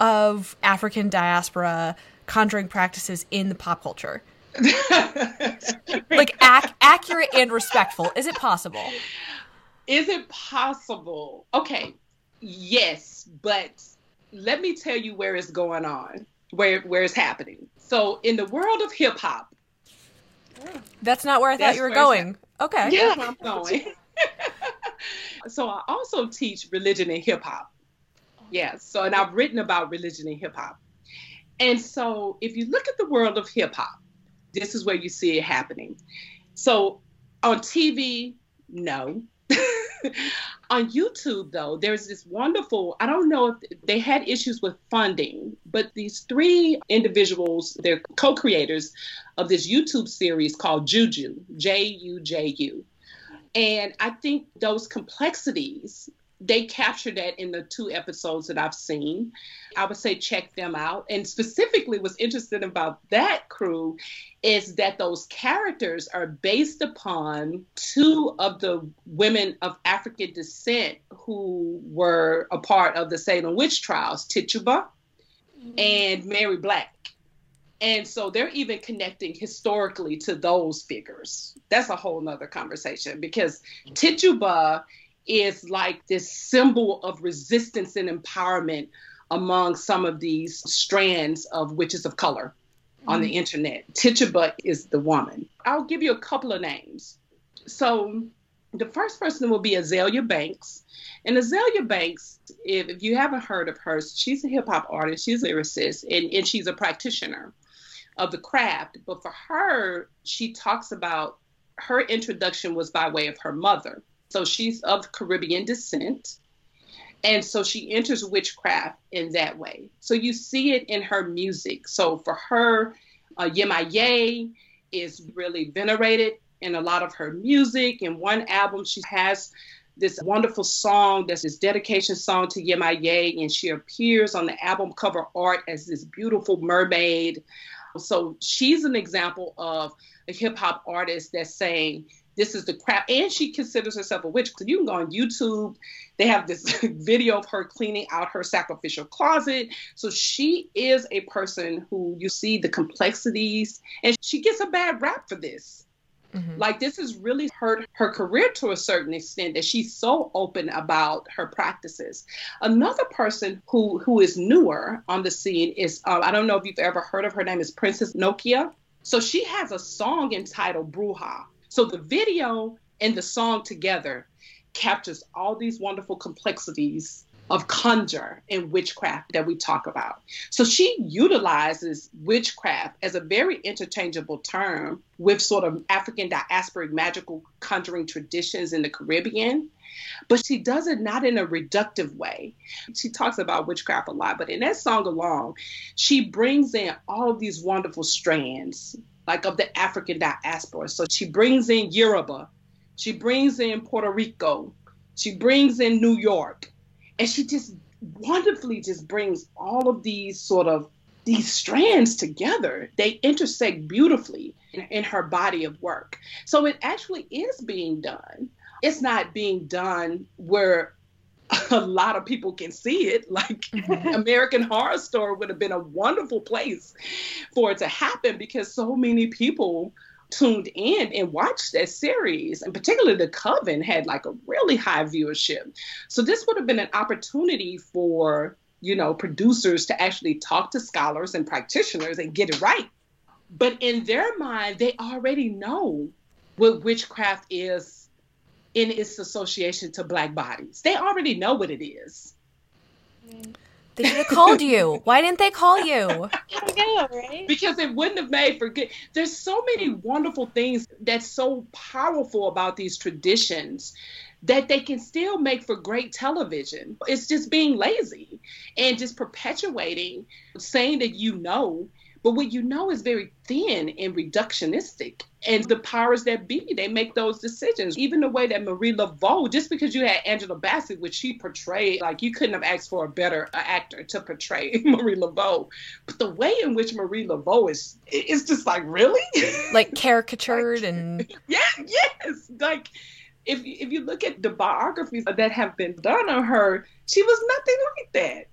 of African diaspora conjuring practices in the pop culture? like ac- accurate and respectful. Is it possible? Is it possible? Okay. Yes, but let me tell you where it's going on, where where it's happening. So in the world of hip hop, that's not where I thought you were going. Okay, yeah, that's where I'm going. so I also teach religion and hip hop. Yeah. So and I've written about religion and hip hop. And so if you look at the world of hip hop, this is where you see it happening. So on TV, no. on YouTube, though, there's this wonderful, I don't know if they had issues with funding, but these three individuals, they're co creators of this YouTube series called Juju, J U J U. And I think those complexities they captured that in the two episodes that I've seen. I would say check them out. And specifically, what's interesting about that crew is that those characters are based upon two of the women of African descent who were a part of the Salem witch trials, Tituba mm-hmm. and Mary Black. And so they're even connecting historically to those figures. That's a whole nother conversation because Tituba is like this symbol of resistance and empowerment among some of these strands of witches of color mm-hmm. on the mm-hmm. internet. Tituba is the woman. I'll give you a couple of names. So the first person will be Azealia Banks. And Azealia Banks, if, if you haven't heard of her, she's a hip hop artist, she's a lyricist, and, and she's a practitioner of the craft. But for her, she talks about her introduction was by way of her mother. So she's of Caribbean descent. And so she enters witchcraft in that way. So you see it in her music. So for her, uh, Yemaya is really venerated in a lot of her music. In one album, she has this wonderful song that's this dedication song to Yemaya, and she appears on the album cover art as this beautiful mermaid. So she's an example of a hip hop artist that's saying, this is the crap. And she considers herself a witch. So you can go on YouTube. They have this video of her cleaning out her sacrificial closet. So she is a person who you see the complexities, and she gets a bad rap for this. Mm-hmm. Like this has really hurt her career to a certain extent that she's so open about her practices. Another person who who is newer on the scene is um, I don't know if you've ever heard of her name is Princess Nokia. So she has a song entitled Bruja so the video and the song together captures all these wonderful complexities of conjure and witchcraft that we talk about. So she utilizes witchcraft as a very interchangeable term with sort of African diasporic magical conjuring traditions in the Caribbean. But she does it not in a reductive way. She talks about witchcraft a lot, but in that song along, she brings in all of these wonderful strands, like of the African diaspora. So she brings in Yoruba, she brings in Puerto Rico, she brings in New York, and she just wonderfully just brings all of these sort of these strands together. They intersect beautifully in, in, her body of work. So it actually is being done. It's not being done where a lot of people can see it like mm-hmm. american horror story would have been a wonderful place for it to happen because so many people tuned in and watched that series, and particularly The Coven had like a really high viewership. So this would have been an opportunity for, you know, producers to actually talk to scholars and practitioners and get it right. But in their mind, they already know what witchcraft is in its association to black bodies. They already know what it is. They should have called you. Why didn't they call you? I know, right? Because it wouldn't have made for good. There's so many wonderful things that's so powerful about these traditions that they can still make for great television. It's just being lazy and just perpetuating saying that you know but what you know is very thin and reductionistic. And the powers that be, they make those decisions. Even the way that Marie Laveau, just because you had Angela Bassett, which she portrayed, like you couldn't have asked for a better uh, actor to portray Marie Laveau. But the way in which Marie Laveau is, it's just like, really? Like caricatured like, and. Yeah, yes. Like, if, if you look at the biographies that have been done on her, she was nothing like that.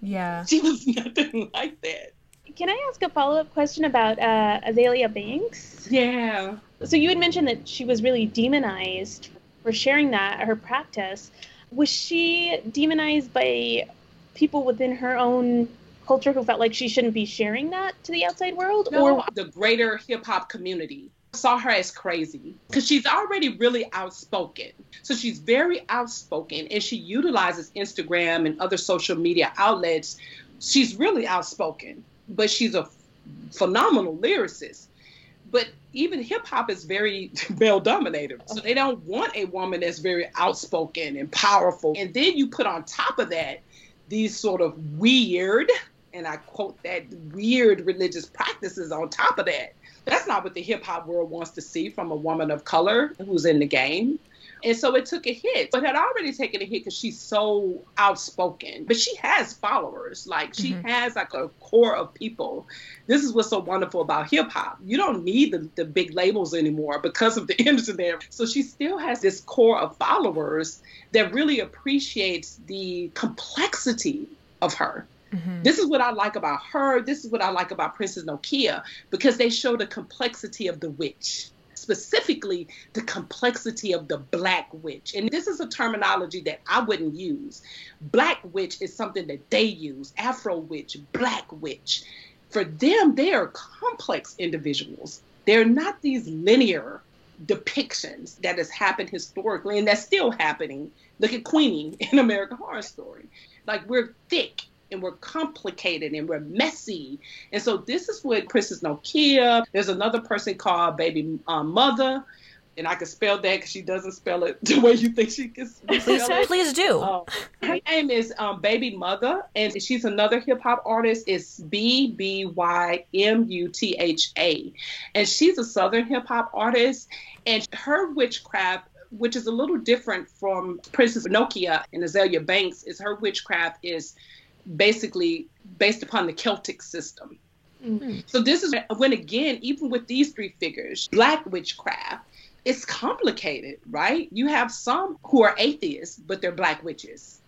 Yeah. She was nothing like that. Can I ask a follow up question about uh, Azealia Banks? Yeah. So you had mentioned that she was really demonized for sharing that her practice. Was she demonized by people within her own culture who felt like she shouldn't be sharing that to the outside world, no, or the greater hip hop community? saw her as crazy because she's already really outspoken. So she's very outspoken and she utilizes Instagram and other social media outlets. She's really outspoken but she's a phenomenal lyricist. But even hip hop is very male dominated. So they don't want a woman that's very outspoken and powerful. And then you put on top of that these sort of weird, and I quote that weird religious practices on top of that. That's not what the hip hop world wants to see from a woman of color who's in the game. And so it took a hit, but had already taken a hit because she's so outspoken. But she has followers. Like she mm-hmm. has like a core of people. This is what's so wonderful about hip hop. You don't need the, the big labels anymore because of the internet. So she still has this core of followers that really appreciates the complexity of her. Mm-hmm. This is what I like about her. This is what I like about Princess Nokia because they show the complexity of the witch specifically the complexity of the black witch. And this is a terminology that I wouldn't use. Black witch is something that they use, Afro witch, black witch. For them, they are complex individuals. They're not these linear depictions that has happened historically and that's still happening. Look at Queenie in American Horror Story. Like we're thick and we're complicated and we're messy. And so this is what Princess Nokia. There's another person called Baby um, Mother. And I can spell that because she doesn't spell it the way you think she can spell please, it. Please do. Um, her name is um, Baby Mother, and she's another hip hop artist. It's B B Y M U T H A, and she's a Southern hip hop artist. And her witchcraft which is a little different from Princess Nokia and Azealia Banks, is her witchcraft is basically based upon the Celtic system. Mm-hmm. So this is when again, even with these three figures, black witchcraft, it's complicated, right? You have some who are atheists, but they're black witches.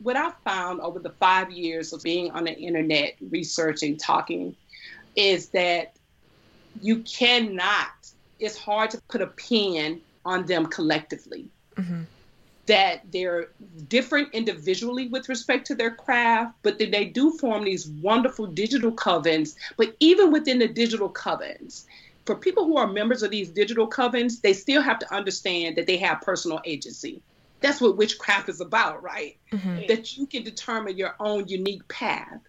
What I've found over the five years of being on the internet, researching, talking, is that you cannot, it's hard to put a pin on them collectively. Mm-hmm that they're different individually with respect to their craft, but that they do form these wonderful digital covens. But even within the digital covens, for people who are members of these digital covens, they still have to understand that they have personal agency. That's what witchcraft is about, right? Mm-hmm. That you can determine your own unique path.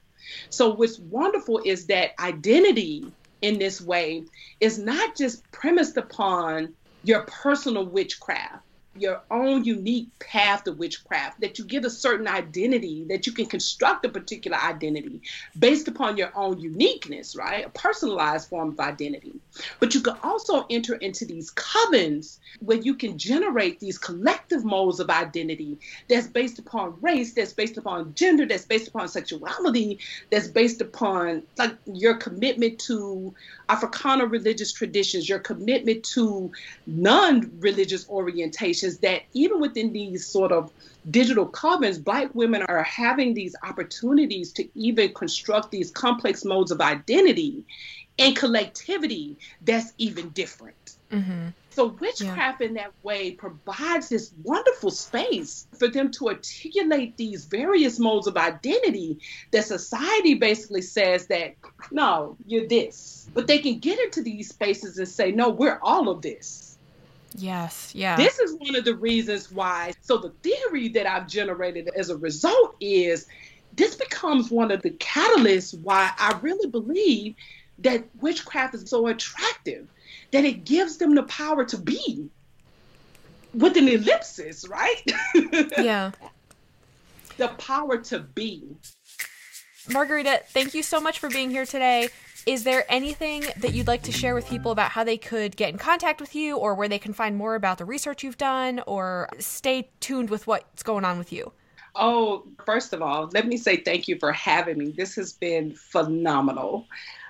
So, what's wonderful is that identity in this way is not just premised upon your personal witchcraft your own unique path to witchcraft, that you get a certain identity, that you can construct a particular identity based upon your own uniqueness, right? A personalized form of identity. But you can also enter into these covens where you can generate these collective modes of identity that's based upon race, that's based upon gender, that's based upon sexuality, that's based upon like your commitment to Africana religious traditions, your commitment to non-religious orientation that even within these sort of digital covens, Black women are having these opportunities to even construct these complex modes of identity and collectivity that's even different. Mm-hmm. So, witchcraft yeah. in that way provides this wonderful space for them to articulate these various modes of identity that society basically says that, no, you're this. But they can get into these spaces and say, no, we're all of this Yes, yeah. This is one of the reasons why. So, the theory that I've generated as a result is this becomes one of the catalysts why I really believe that witchcraft is so attractive, that it gives them the power to be with an ellipsis, right? Yeah. the power to be. Margarita, thank you so much for being here today. Is there anything that you'd like to share with people about how they could get in contact with you or where they can find more about the research you've done or stay tuned with what's going on with you? Oh, first of all, let me say thank you for having me. This has been phenomenal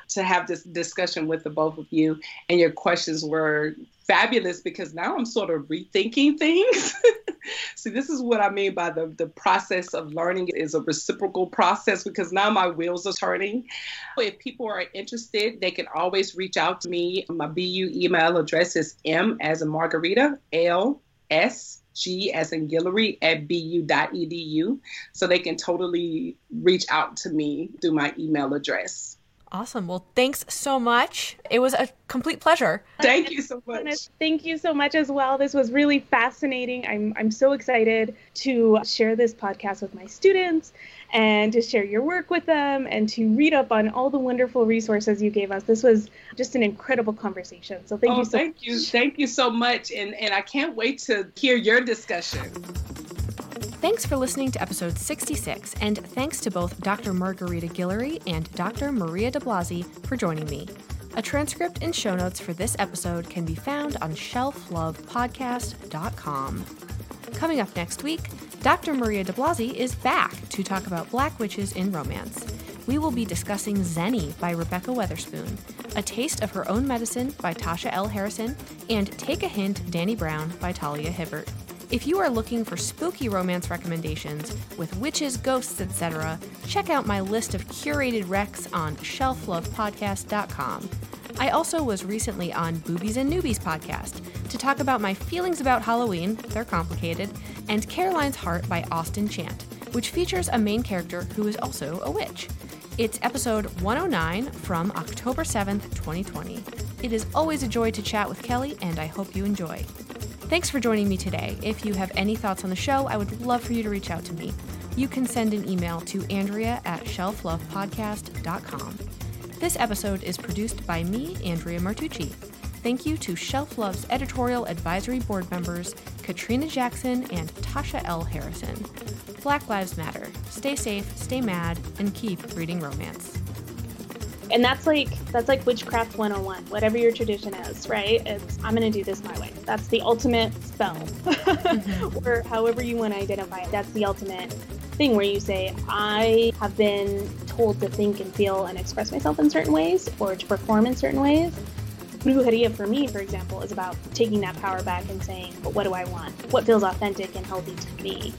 to have this discussion with the both of you, and your questions were fabulous because now I'm sort of rethinking things. See, this is what I mean by the, the process of learning is a reciprocal process because now my wheels are turning. If people are interested, they can always reach out to me. My BU email address is M as in Margarita, L S G as in Guillory at bu.edu. So they can totally reach out to me through my email address. Awesome. Well, thanks so much. It was a complete pleasure. Thank you so much. Thank you so much as well. This was really fascinating. I'm I'm so excited to share this podcast with my students and to share your work with them and to read up on all the wonderful resources you gave us. This was just an incredible conversation. So thank oh, you so thank much. you. Thank you so much. And and I can't wait to hear your discussion. Thanks for listening to episode 66, and thanks to both Dr. Margarita Guillory and Dr. Maria DeBlassie for joining me. A transcript and show notes for this episode can be found on shelflovepodcast.com. Coming up next week, Dr. Maria DeBlassie is back to talk about Black witches in romance. We will be discussing Xeni by Rebekah Weatherspoon, A Taste of Her Own Medicine by Tasha L. Harrison, and Take a Hint, Dani Brown by Talia Hibbert. If you are looking for spooky romance recommendations with witches, ghosts, etc., check out my list of curated recs on shelflovepodcast.com. I also was recently on Boobies and Newbies podcast to talk about my feelings about Halloween, they're complicated, and Caroline's Heart by Austin Chant, which features a main character who is also a witch. It's episode 109 from October 7th, 2020. It is always a joy to chat with Kelly, and I hope you enjoy. Thanks for joining me today. If you have any thoughts on the show, I would love for you to reach out to me. You can send an email to Andrea at shelflovepodcast.com. This episode is produced by me, Andrea Martucci. Thank you to Shelf Love's editorial advisory board members, Katrina Jackson and Tasha L. Harrison. Black Lives Matter. Stay safe, stay mad, and keep reading romance and that's like that's like witchcraft 101 whatever your tradition is right it's i'm going to do this my way that's the ultimate spell mm-hmm. or however you want to identify it that's the ultimate thing where you say i have been told to think and feel and express myself in certain ways or to perform in certain ways Brujeria for me, for example, is about taking that power back and saying, but what do I want? What feels authentic and healthy to me?